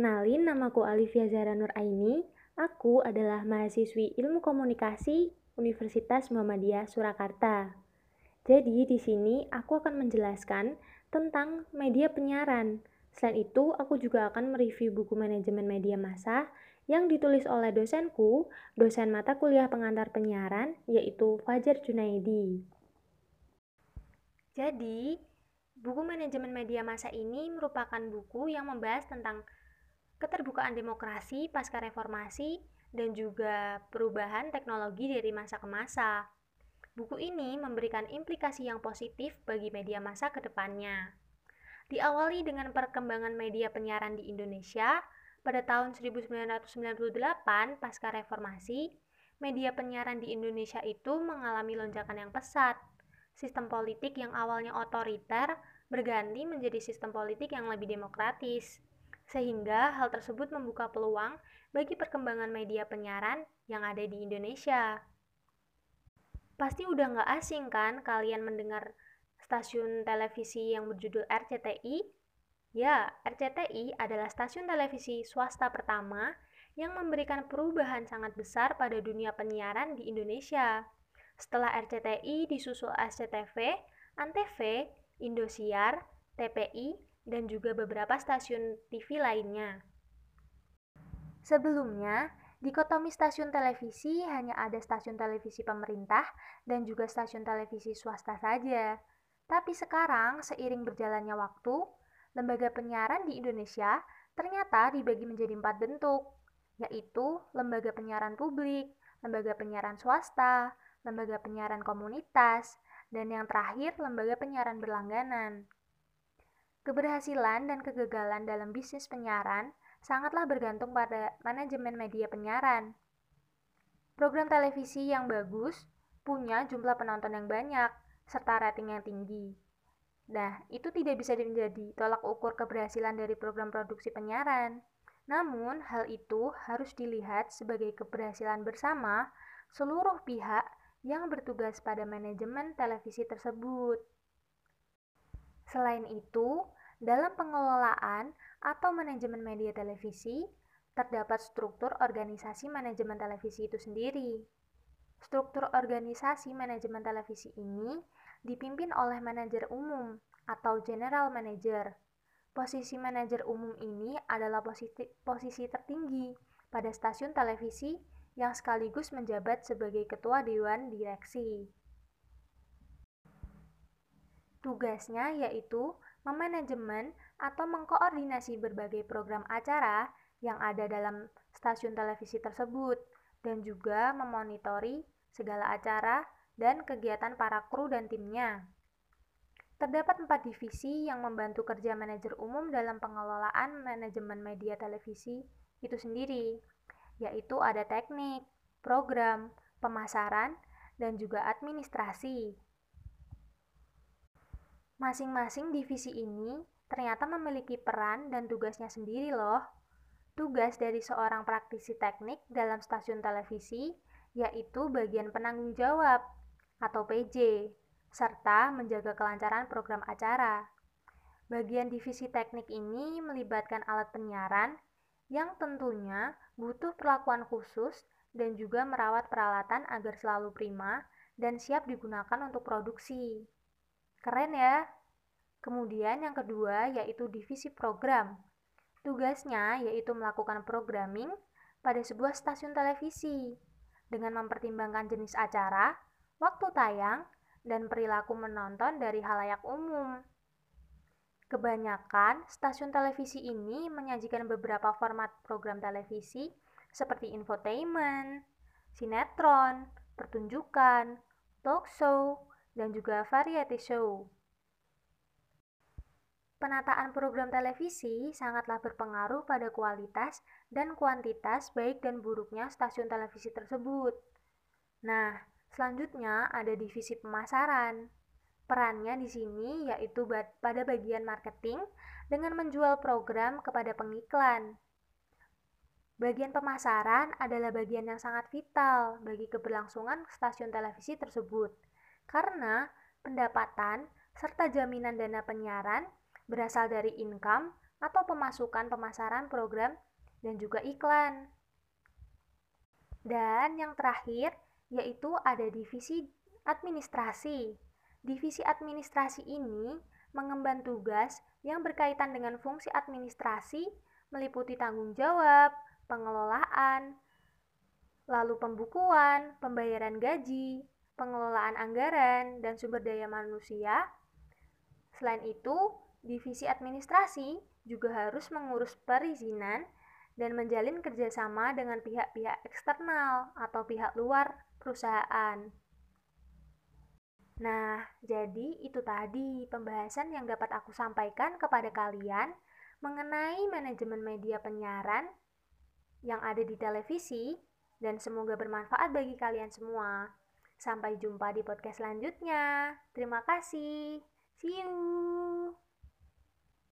Kenalin, namaku Alivia Zahra Nur Aini. Aku adalah mahasiswi Ilmu Komunikasi Universitas Muhammadiyah Surakarta. Jadi, di sini aku akan menjelaskan tentang media penyiaran. Selain itu, aku juga akan mereview buku manajemen media massa yang ditulis oleh dosenku, dosen mata kuliah pengantar penyiaran, yaitu Fajar Junaidi. Jadi, buku manajemen media massa ini merupakan buku yang membahas tentang keterbukaan demokrasi pasca reformasi dan juga perubahan teknologi dari masa ke masa. Buku ini memberikan implikasi yang positif bagi media massa ke depannya. Diawali dengan perkembangan media penyiaran di Indonesia, pada tahun 1998 pasca reformasi, media penyiaran di Indonesia itu mengalami lonjakan yang pesat. Sistem politik yang awalnya otoriter berganti menjadi sistem politik yang lebih demokratis sehingga hal tersebut membuka peluang bagi perkembangan media penyiaran yang ada di Indonesia. Pasti udah nggak asing kan kalian mendengar stasiun televisi yang berjudul RCTI? Ya, RCTI adalah stasiun televisi swasta pertama yang memberikan perubahan sangat besar pada dunia penyiaran di Indonesia. Setelah RCTI disusul SCTV, Antv, Indosiar, TPI, dan juga beberapa stasiun TV lainnya. Sebelumnya, dikotomi stasiun televisi hanya ada stasiun televisi pemerintah dan juga stasiun televisi swasta saja. Tapi sekarang, seiring berjalannya waktu, lembaga penyiaran di Indonesia ternyata dibagi menjadi empat bentuk, yaitu lembaga penyiaran publik, lembaga penyiaran swasta, lembaga penyiaran komunitas, dan yang terakhir lembaga penyiaran berlangganan. Keberhasilan dan kegagalan dalam bisnis penyiaran sangatlah bergantung pada manajemen media penyiaran. Program televisi yang bagus punya jumlah penonton yang banyak serta rating yang tinggi. Nah, itu tidak bisa menjadi tolak ukur keberhasilan dari program produksi penyiaran. Namun, hal itu harus dilihat sebagai keberhasilan bersama seluruh pihak yang bertugas pada manajemen televisi tersebut. Selain itu, dalam pengelolaan atau manajemen media televisi, terdapat struktur organisasi manajemen televisi itu sendiri. Struktur organisasi manajemen televisi ini dipimpin oleh manajer umum atau general manager. Posisi manajer umum ini adalah posisi, posisi tertinggi pada stasiun televisi yang sekaligus menjabat sebagai ketua dewan direksi. Tugasnya yaitu memanajemen atau mengkoordinasi berbagai program acara yang ada dalam stasiun televisi tersebut dan juga memonitori segala acara dan kegiatan para kru dan timnya. Terdapat empat divisi yang membantu kerja manajer umum dalam pengelolaan manajemen media televisi itu sendiri, yaitu ada teknik, program, pemasaran, dan juga administrasi. Masing-masing divisi ini ternyata memiliki peran dan tugasnya sendiri loh. Tugas dari seorang praktisi teknik dalam stasiun televisi yaitu bagian penanggung jawab atau PJ, serta menjaga kelancaran program acara. Bagian divisi teknik ini melibatkan alat penyiaran yang tentunya butuh perlakuan khusus dan juga merawat peralatan agar selalu prima dan siap digunakan untuk produksi. Keren ya? Kemudian yang kedua yaitu divisi program. Tugasnya yaitu melakukan programming pada sebuah stasiun televisi dengan mempertimbangkan jenis acara, waktu tayang, dan perilaku menonton dari halayak umum. Kebanyakan stasiun televisi ini menyajikan beberapa format program televisi seperti infotainment, sinetron, pertunjukan, talk show, dan juga variety show. Penataan program televisi sangatlah berpengaruh pada kualitas dan kuantitas baik dan buruknya stasiun televisi tersebut. Nah, selanjutnya ada divisi pemasaran. Perannya di sini yaitu pada bagian marketing dengan menjual program kepada pengiklan. Bagian pemasaran adalah bagian yang sangat vital bagi keberlangsungan stasiun televisi tersebut karena pendapatan serta jaminan dana penyiaran berasal dari income atau pemasukan pemasaran program dan juga iklan. Dan yang terakhir yaitu ada divisi administrasi. Divisi administrasi ini mengemban tugas yang berkaitan dengan fungsi administrasi meliputi tanggung jawab, pengelolaan, lalu pembukuan, pembayaran gaji, pengelolaan anggaran, dan sumber daya manusia. Selain itu, divisi administrasi juga harus mengurus perizinan dan menjalin kerjasama dengan pihak-pihak eksternal atau pihak luar perusahaan. Nah, jadi itu tadi pembahasan yang dapat aku sampaikan kepada kalian mengenai manajemen media penyiaran yang ada di televisi dan semoga bermanfaat bagi kalian semua. Sampai jumpa di podcast selanjutnya. Terima kasih. See you.